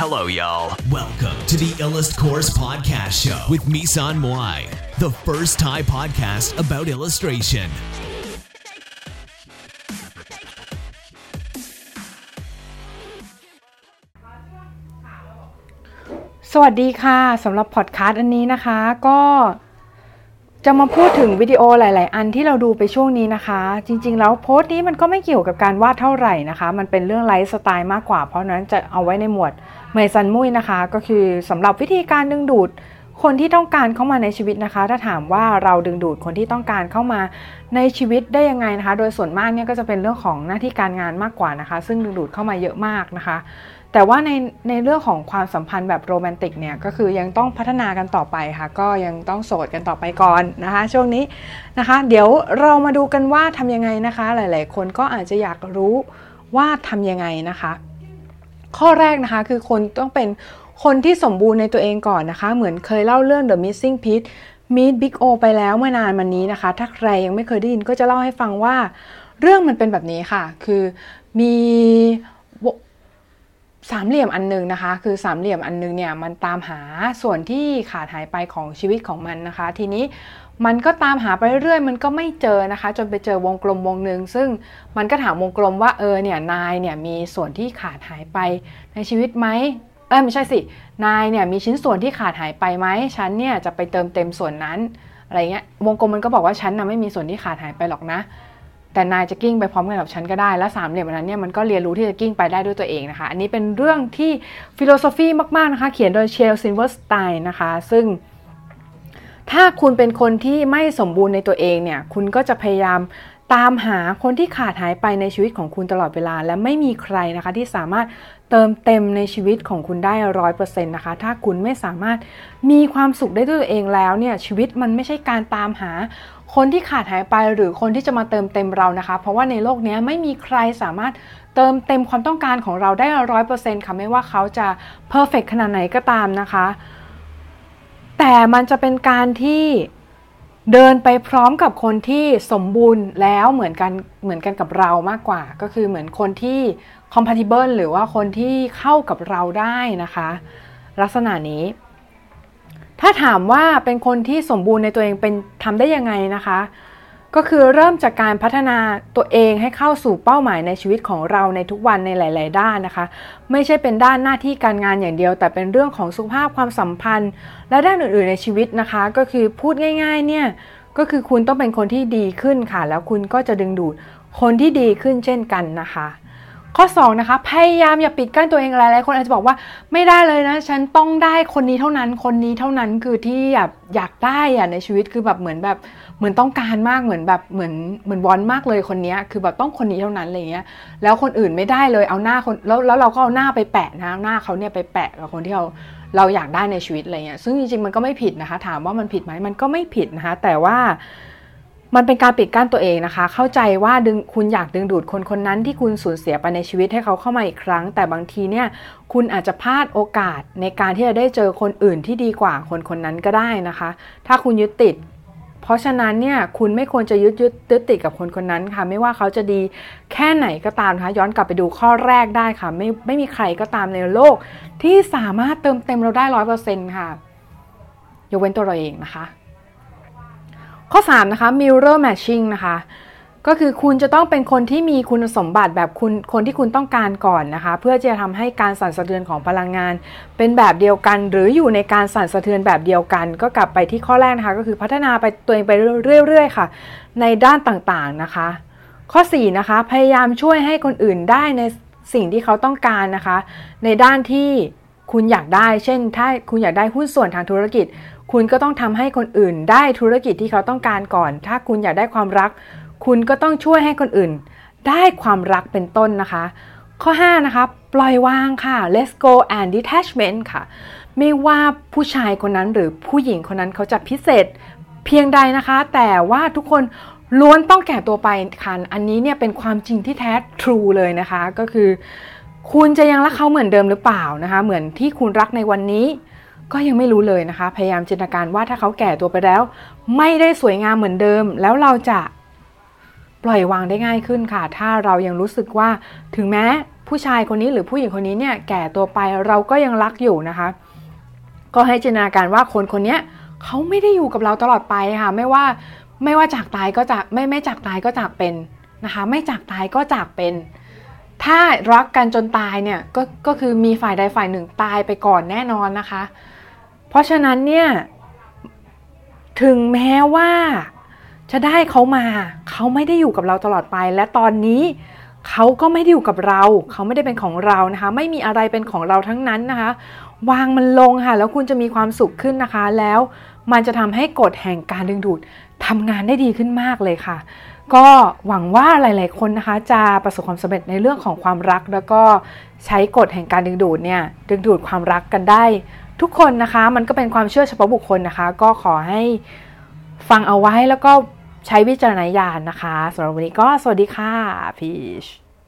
Hello, y'all. Welcome to the Illust Course Podcast Show with Misan Moai, the first Thai podcast about illustration. สวัสดีค่ะสำหรับพอดคาสต์อันนี้นะคะก็ จะมาพูดถึงวิดีโอหลาย ๆ อันที่เราดูไปช่วงนี้นะคะ จริง ๆ แล้วโพสต์นี้มันก็ไม่เกี่ยวกับการวาดเท่าไหร่นะคะ มันเป็นเรื่องไลฟ์สไตล์มากกว่า เพราะนั้นจะเอาไว้ในหมวดเมซันมุยนะคะ ก็คือสำหรับวิธีการดึงดูด คนที่ต้องการเข้ามาในชีวิตนะคะ ถ้าถามว่าเราดึงดูดคนที่ต้องการเข้ามาในชีวิตได้ยังไงนะคะ โดยส่วนมากเนี่ยก็จะเป็นเรื่องของหน้าที่การงานมากกว่านะคะ ซึ่งดึงดูดเข้ามาเยอะมากนะคะ แต่ว่าในในเรื่องของความสัมพันธ์แบบโรแมนติกเนี่ยก็คือยังต้องพัฒนากันต่อไปค่ะ ก็ยังต้องโสดกันต่อไปก่อนนะคะ ช่วงนี้นะคะ เดี๋ยวเรามาดูกันว่าทำยังไงนะคะ หลาย ๆ คนก็อาจจะอยากรู้ว่าทำยังไงนะคะ ข้อแรกนะคะคือคนต้องเป็น คนที่สมบูรณ์ในตัวเองก่อนนะคะ เหมือนเคยเล่าเรื่อง The Missing Piece Meet Big O ไปแล้วเมื่อนานมานี้นะคะ ถ้าใครยังไม่เคยได้ยินก็จะเล่าให้ฟังว่า เรื่องมันเป็นแบบนี้ค่ะ คือมีสามเหลี่ยมอันหนึงนะคะ คือสามเหลี่ยมอันหนึงเนี่ยมันตามหาส่วนที่ขาดหายไปของชีวิตของมันนะคะ ทีนี้มันก็ตามหาไปเรื่อยมันก็ไม่เจอนะคะ จนไปเจอวงกลมวงหนึ่งซึ่งมันก็ถามวงกลมว่าเออเนี่ยนายเนี่ยมีส่วนที่ขาดหายไปในชีวิตไหม เออไม่ใช่สิ นายเนี่ยมีชิ้นส่วนที่ขาดหายไปไหมฉันเนี่ยจะไปเติมเต็มส่วนนั้นอะไรเงี้ยวงกลมมันก็บอกว่าฉันนะไม่มีส่วนที่ขาดหายไปหรอกนะ แต่นายจะกลิ้งไปพร้อมกันกับฉันก็ได้และสามเหลี่ยมนั้นเนี่ยมันก็เรียนรู้ที่จะกลิ้งไปได้ด้วยตัวเองนะคะ อันนี้เป็นเรื่องที่ philosophy มากๆนะคะเขียนโดย Shel Silverstein นะคะซึ่งถ้าคุณเป็นคนที่ไม่สมบูรณ์ในตัวเองเนี่ย คุณก็จะพยายาม ตามหาคนที่ขาดหายไปในชีวิตของคุณตลอดเวลา และไม่มีใครนะคะที่สามารถเติมเต็มในชีวิตของคุณได้ร้อยเปอร์เซ็นต์นะคะ ถ้าคุณไม่สามารถมีความสุขได้ด้วยตัวเองแล้วเนี่ยชีวิตมันไม่ใช่การตามหา คนที่ขาดหายไปหรือคนที่จะมาเติมเต็มเรานะคะ เพราะว่าในโลกนี้ไม่มีใครสามารถเติมเต็มความต้องการของเราได้ร้อยเปอร์เซ็นต์ค่ะไม่ว่าเขาจะเพอร์เฟกขนาดไหนก็ตามนะคะ แต่มันจะเป็นการที่ เดินไปพร้อมกับคนที่สมบูรณ์แล้วเหมือนกันเหมือนกันกับเรามากกว่า ก็คือเหมือนคนที่ compatible หรือว่าคนที่เข้ากับเราได้นะคะ ลักษณะนี้ ถ้าถามว่าเป็นคนที่สมบูรณ์ในตัวเองเป็นทำได้ยังไงนะคะ ก็คือเริ่มจากการพัฒนาตัวเองให้เข้าสู่เป้าหมายในชีวิตของเราในทุกวันในหลาย ๆ ด้านนะคะ ไม่ใช่เป็นด้านหน้าที่การงานอย่างเดียว แต่เป็นเรื่องของสุขภาพความสัมพันธ์ และด้านอื่น ๆ ในชีวิตนะคะ ก็คือพูดง่าย ๆ เนี่ยก็คือคุณต้องเป็นคนที่ดีขึ้นค่ะ แล้วคุณก็จะดึงดูดคนที่ดีขึ้นเช่นกันนะคะ ข้อ2นะคะพยายามอย่าปิดกั้นตัวเองหลายๆคนอาจจะบอกว่าไม่ได้เลยนะ ฉันต้องได้คนนี้เท่านั้นคนนี้เท่านั้นคือที่อยากอยากได้อะในชีวิตคือแบบเหมือนแบบเหมือนต้องการมากเหมือนแบบเหมือนเหมือนวอนมากเลยคนนี้คือแบบต้องคนนี้เท่านั้นอะไรเงี้ยแล้วคนอื่นไม่ได้เลยเอาหน้าคนแล้วแล้วเราก็เอาหน้าไปแปะนะหน้าเขาเนี่ยไปแปะกับคนที่เราเราอยากได้ในชีวิตอะไรเงี้ยซึ่งจริงๆมันก็ไม่ผิดนะคะ ถามว่ามันผิดไหมมันก็ไม่ผิดนะคะแต่ว่า มันเป็นการปิดกั้นตัวเองนะคะ เข้าใจว่าดึงคุณอยากดึงดูดคนคนนั้นที่คุณสูญเสียไปในชีวิตให้เขาเข้ามาอีกครั้ง แต่บางทีเนี่ยคุณอาจจะพลาดโอกาสในการที่จะได้เจอคนอื่นที่ดีกว่าคนคนนั้นก็ได้นะคะ ถ้าคุณยึดติด เพราะฉะนั้นเนี่ยคุณไม่ควรจะยึดยึดยึดติดกับคนคนนั้นค่ะ ไม่ว่าเขาจะดีแค่ไหนก็ตามนะคะย้อนกลับไปดูข้อแรกได้ค่ะ ไม่ไม่มีใครก็ตามในโลก ที่สามารถเติมเต็มเราได้ร้อยเปอร์เซ็นต์ค่ะยกเว้นตัวเราเองนะคะ ข้อ 3 นะคะ mirror matching นะคะ ก็คือคุณจะต้องเป็นคนที่มีคุณสมบัติแบบคุณคนที่คุณต้องการก่อนนะคะ เพื่อจะทำให้การสั่นสะเทือนของพลังงาน เป็นแบบเดียวกัน หรืออยู่ในการสั่นสะเทือนแบบเดียวกัน ก็กลับไปที่ข้อแรกนะคะ ก็คือพัฒนาไปตัวเองไปเรื่อยๆค่ะ ในด้านต่างๆนะคะ ข้อ 4 นะคะ พยายามช่วยให้คนอื่นได้ในสิ่งที่เขาต้องการนะคะ ในด้านที่คุณอยากได้ เช่น ถ้าคุณอยากได้หุ้นส่วนทางธุรกิจ คุณก็ต้องทำให้คนอื่นได้ธุรกิจที่เขาต้องการก่อน ถ้าคุณอยากได้ความรัก คุณก็ต้องช่วยให้คนอื่น ได้ความรักเป็นต้นนะคะ ข้อ 5 นะคะ ปล่อยวางค่ะ let's go and detachment ค่ะ ไม่ว่าผู้ชายคนนั้นหรือผู้หญิงคนนั้นเขาจะพิเศษเพียงใดนะคะ แต่ว่าทุกคนล้วนต้องแก่ตัวไปค่ะอันนี้เนี่ยเป็นความจริงที่แท้ true เลยนะคะ ก็คือ คุณจะยังรักเขาเหมือนเดิมหรือเปล่านะคะ เหมือนที่คุณรักในวันนี้ ก็ยังไม่รู้เลยนะคะ พยายามจินตนาการว่าถ้าเขาแก่ตัวไปแล้ว ไม่ได้สวยงามเหมือนเดิม แล้วเราจะปล่อยวางได้ง่ายขึ้นค่ะ ถ้าเรายังรู้สึกว่าถึงแม้ผู้ชายคนนี้หรือผู้หญิงคนนี้เนี่ยแก่ตัวไปเราก็ยังรักอยู่นะคะ ก็ให้จินตนาการว่าคนคนนี้เขาไม่ได้อยู่กับเราตลอดไปค่ะ ไม่ว่าไม่ว่าจากตายก็จากไม่ไม่จากตายก็จากเป็นนะคะ ไม่จากตายก็จากเป็น ถ้ารักกันจนตายเนี่ยก็ก็คือมีฝ่ายใดฝ่ายหนึ่งตายไปก่อนแน่นอนนะคะ ราะฉะนั้นเนี่ยถึงแม้ว่าจะได้เขามา เขาไม่ได้อยู่กับเราตลอดไป และตอนนี้เขาก็ไม่ได้อยู่กับเรา เขาไม่ได้เป็นของเรานะคะ ไม่มีอะไรเป็นของเราทั้งนั้นนะคะ วางมันลงค่ะ แล้วคุณจะมีความสุขขึ้นนะคะ แล้วมันจะทำให้กฎแห่งการดึงดูดทำงานได้ดีขึ้นมากเลยค่ะ ก็หวังว่าหลาย ๆ คนนะคะ จะประสบความสำเร็จในเรื่องของความรัก แล้วก็ใช้กฎแห่งการดึงดูดเนี่ยดึงดูดความรักกันได้ ทุกคนนะคะมันก็เป็นความเชื่อเฉพาะบุคคลนะคะ ก็ขอให้ฟังเอาไว้แล้วก็ใช้วิจารณญาณนะคะสำหรับวันนี้ก็สวัสดีค่ะพีช